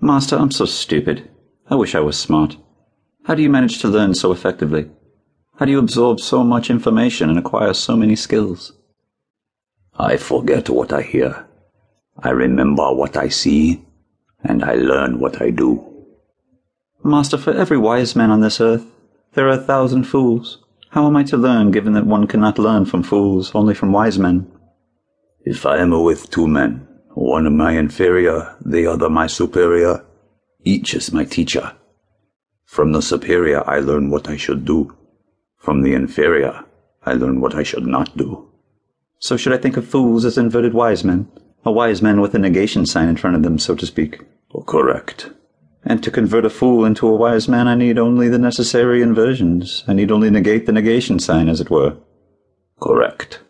Master, I'm so stupid. I wish I was smart. How do you manage to learn so effectively? How do you absorb so much information and acquire so many skills? I forget what I hear. I remember what I see, and I learn what I do. Master, for every wise man on this earth, there are a thousand fools. How am I to learn, given that one cannot learn from fools, only from wise men? If I am with two men, one my inferior, the other my superior, each is my teacher. From the superior I learn what I should do. From the inferior I learn what I should not do. So should I think of fools as inverted wise men? A wise man with a negation sign in front of them, so to speak. Oh, correct. And to convert a fool into a wise man, I need only the necessary inversions. I need only negate the negation sign, as it were. Correct.